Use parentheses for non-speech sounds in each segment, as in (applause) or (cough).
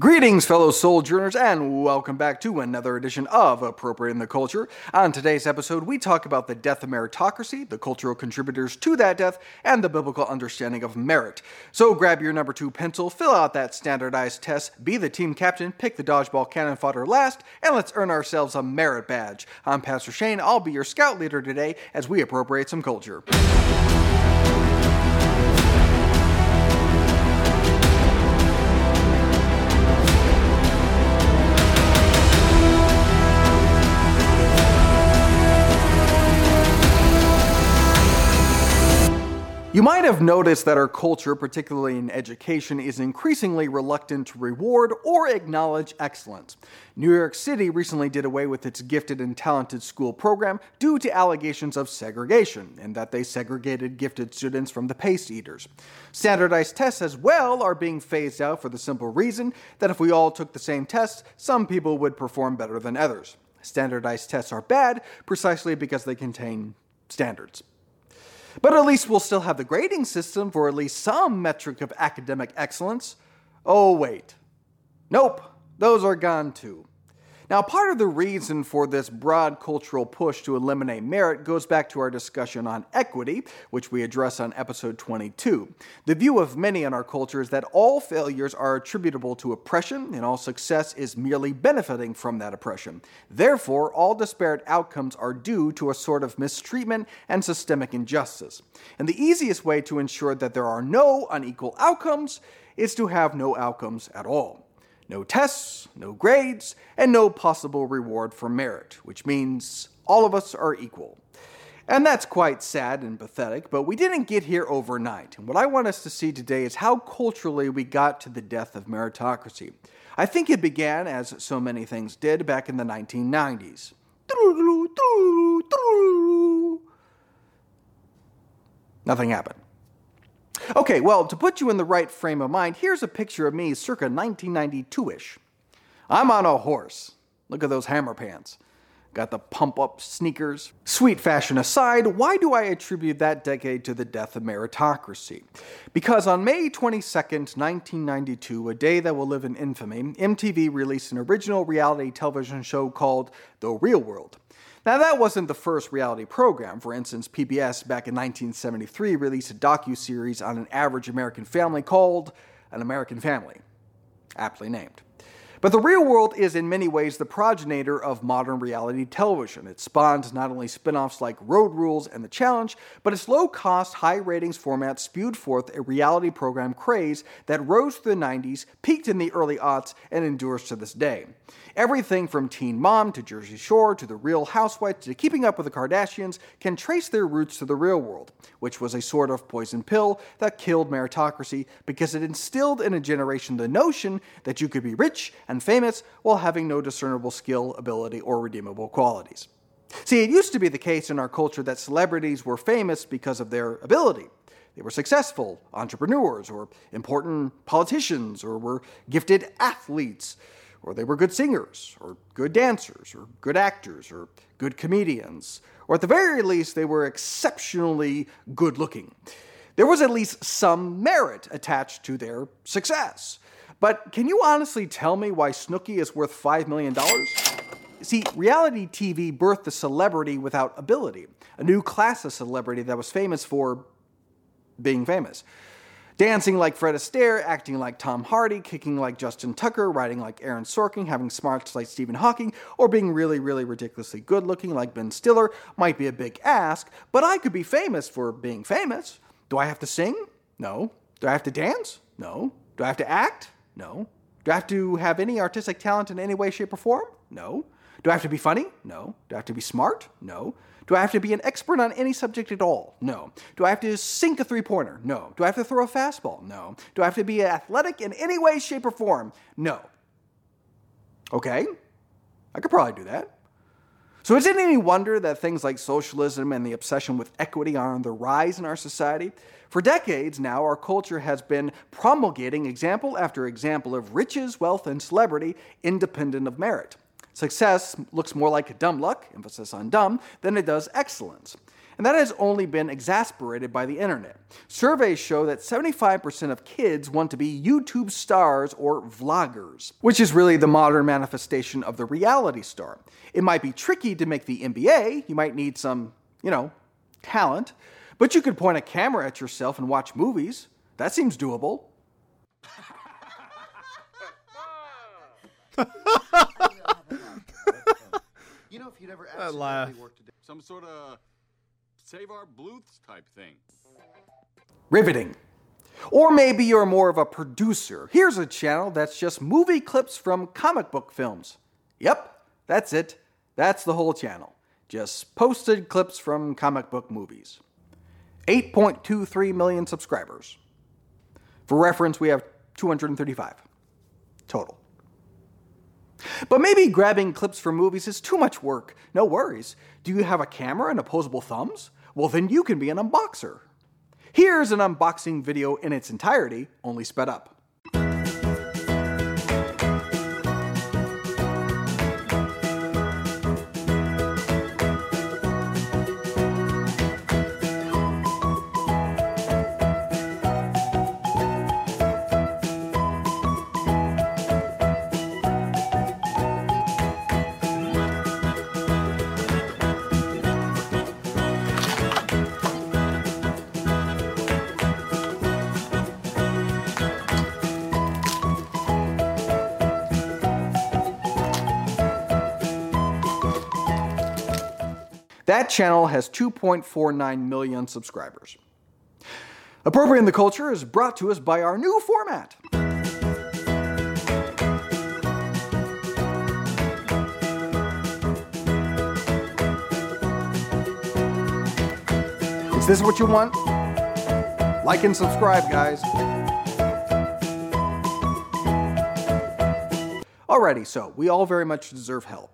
Greetings, fellow sojourners, and welcome back to another edition of Appropriating the Culture. On today's episode, we talk about the death of meritocracy, the cultural contributors to that death, and the biblical understanding of merit. So grab your number two pencil, fill out that standardized test, be the team captain, pick the dodgeball cannon fodder last, and let's earn ourselves a merit badge. I'm Pastor Shane. I'll be your scout leader today as we appropriate some culture. You might have noticed that our culture, particularly in education, is increasingly reluctant to reward or acknowledge excellence. New York City recently did away with its gifted and talented school program due to allegations of segregation and that they segregated gifted students from the pace eaters. Standardized tests as well are being phased out for the simple reason that if we all took the same tests, some people would perform better than others. Standardized tests are bad precisely because they contain standards. But at least we'll still have the grading system for at least some metric of academic excellence. Oh, wait. Nope, those are gone too. Now, part of the reason for this broad cultural push to eliminate merit goes back to our discussion on equity, which we address on episode 22. The view of many in our culture is that all failures are attributable to oppression and all success is merely benefiting from that oppression. Therefore, all disparate outcomes are due to a sort of mistreatment and systemic injustice. And the easiest way to ensure that there are no unequal outcomes is to have no outcomes at all. No tests, no grades, and no possible reward for merit, which means all of us are equal. And that's quite sad and pathetic, but we didn't get here overnight. And what I want us to see today is how culturally we got to the death of meritocracy. I think it began, as so many things did, back in the 1990s. Nothing happened. Okay, well, to put you in the right frame of mind, here's a picture of me circa 1992 ish. I'm on a horse. Look at those hammer pants. Got the pump up sneakers. Sweet fashion aside, why do I attribute that decade to the death of meritocracy? Because on May 22nd, 1992, a day that will live in infamy, MTV released an original reality television show called The Real World. Now, that wasn't the first reality program. For instance, PBS back in 1973 released a docu-series on an average American family called An American Family, aptly named. But the real world is in many ways the progenitor of modern reality television. It spawned not only spin offs like Road Rules and The Challenge, but its low cost, high ratings format spewed forth a reality program craze that rose through the 90s, peaked in the early aughts, and endures to this day. Everything from Teen Mom to Jersey Shore to The Real Housewives to Keeping Up with the Kardashians can trace their roots to the real world, which was a sort of poison pill that killed meritocracy because it instilled in a generation the notion that you could be rich and famous while having no discernible skill, ability, or redeemable qualities. See, it used to be the case in our culture that celebrities were famous because of their ability. They were successful entrepreneurs, or important politicians, or were gifted athletes, or they were good singers, or good dancers, or good actors, or good comedians, or at the very least, they were exceptionally good looking. There was at least some merit attached to their success. But can you honestly tell me why Snooki is worth $5 million? See, reality TV birthed a celebrity without ability, a new class of celebrity that was famous for being famous. Dancing like Fred Astaire, acting like Tom Hardy, kicking like Justin Tucker, writing like Aaron Sorkin, having smarts like Stephen Hawking, or being really, really ridiculously good looking like Ben Stiller might be a big ask, but I could be famous for being famous. Do I have to sing? No. Do I have to dance? No. Do I have to act? No. Do I have to have any artistic talent in any way, shape, or form? No. Do I have to be funny? No. Do I have to be smart? No. Do I have to be an expert on any subject at all? No. Do I have to sink a three pointer? No. Do I have to throw a fastball? No. Do I have to be athletic in any way, shape, or form? No. Okay. I could probably do that. So is it any wonder that things like socialism and the obsession with equity are on the rise in our society? For decades now, our culture has been promulgating example after example of riches, wealth, and celebrity independent of merit. Success looks more like dumb luck, emphasis on dumb, than it does excellence. And that has only been exasperated by the internet. Surveys show that 75% of kids want to be YouTube stars or vloggers, which is really the modern manifestation of the reality star. It might be tricky to make the NBA, you might need some, you know, talent, but you could point a camera at yourself and watch movies. That seems doable. (laughs) You know, if you'd ever That laugh. accidentally worked a. Some sort of save our Bluths type thing. riveting. Or maybe you're more of a producer. Here's a channel that's just movie clips from comic book films. Yep, that's it. That's the whole channel. Just posted clips from comic book movies. 8.23 million subscribers. For reference, we have 235 total. But maybe grabbing clips from movies is too much work. No worries. Do you have a camera and opposable thumbs? Well, then you can be an unboxer. Here's an unboxing video in its entirety, only sped up. That channel has 2.49 million subscribers. Appropriating the Culture is brought to us by our new format. Is this what you want? Like and subscribe, guys. Alrighty, so we all very much deserve help,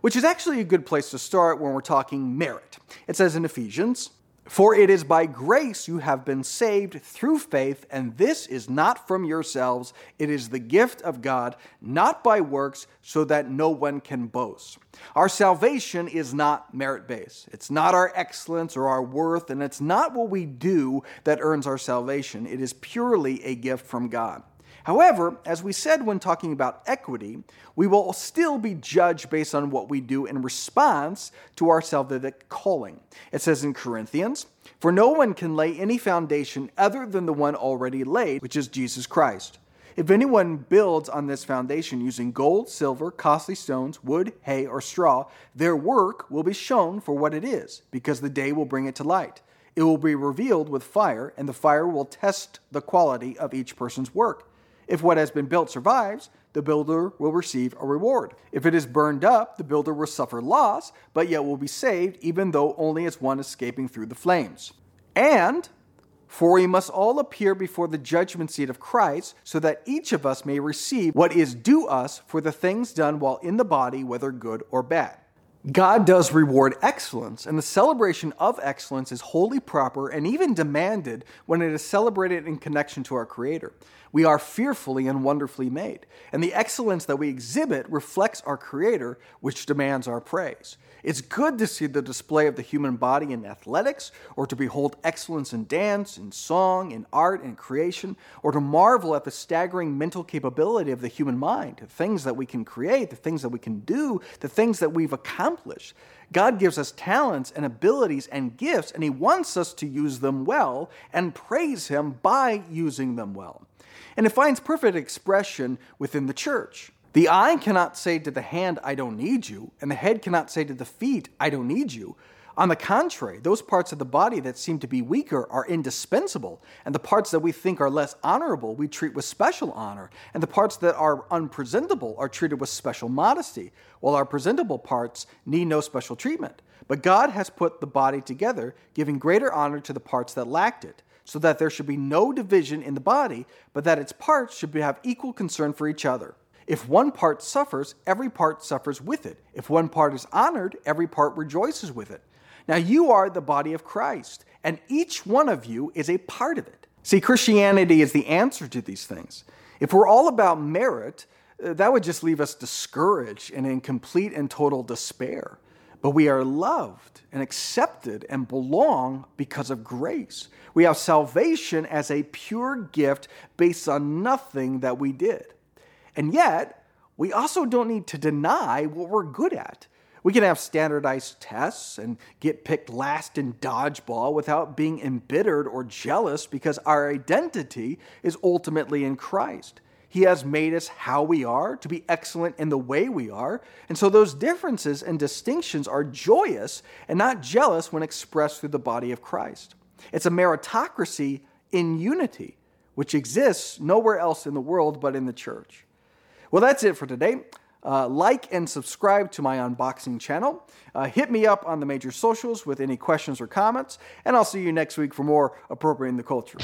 which is actually a good place to start when we're talking merit. It says in Ephesians, For it is by grace you have been saved through faith, and this is not from yourselves, it is the gift of God, not by works, so that no one can boast. Our salvation is not merit based. It's not our excellence or our worth, and it's not what we do that earns our salvation. It is purely a gift from God. However, as we said when talking about equity, we will still be judged based on what we do in response to our salvific calling. It says in Corinthians, For no one can lay any foundation other than the one already laid, which is Jesus Christ. If anyone builds on this foundation using gold, silver, costly stones, wood, hay, or straw, their work will be shown for what it is, because the day will bring it to light. It will be revealed with fire, and the fire will test the quality of each person's work. If what has been built survives, the builder will receive a reward. If it is burned up, the builder will suffer loss, but yet will be saved, even though only as one escaping through the flames. And, for we must all appear before the judgment seat of Christ, so that each of us may receive what is due us for the things done while in the body, whether good or bad. God does reward excellence, and the celebration of excellence is wholly proper and even demanded when it is celebrated in connection to our Creator. We are fearfully and wonderfully made, and the excellence that we exhibit reflects our Creator, which demands our praise. It's good to see the display of the human body in athletics, or to behold excellence in dance, in song, in art, in creation, or to marvel at the staggering mental capability of the human mind, the things that we can create, the things that we can do, the things that we've accomplished. God gives us talents and abilities and gifts, and He wants us to use them well and praise Him by using them well. And it finds perfect expression within the church. The eye cannot say to the hand, I don't need you, and the head cannot say to the feet, I don't need you. On the contrary, those parts of the body that seem to be weaker are indispensable, and the parts that we think are less honorable we treat with special honor, and the parts that are unpresentable are treated with special modesty, while our presentable parts need no special treatment. But God has put the body together, giving greater honor to the parts that lacked it, so that there should be no division in the body, but that its parts should have equal concern for each other. If one part suffers, every part suffers with it. If one part is honored, every part rejoices with it. Now you are the body of Christ, and each one of you is a part of it. See, Christianity is the answer to these things. If we're all about merit, uh, that would just leave us discouraged and in complete and total despair. but we are loved and accepted and belong because of grace. We have salvation as a pure gift based on nothing that we did. And yet, we also don't need to deny what we're good at. We can have standardized tests and get picked last in dodgeball without being embittered or jealous because our identity is ultimately in Christ. He has made us how we are, to be excellent in the way we are. And so those differences and distinctions are joyous and not jealous when expressed through the body of Christ. It's a meritocracy in unity, which exists nowhere else in the world but in the church. Well, that's it for today. Uh, like and subscribe to my unboxing channel. Uh, hit me up on the major socials with any questions or comments, and I'll see you next week for more Appropriating the Culture.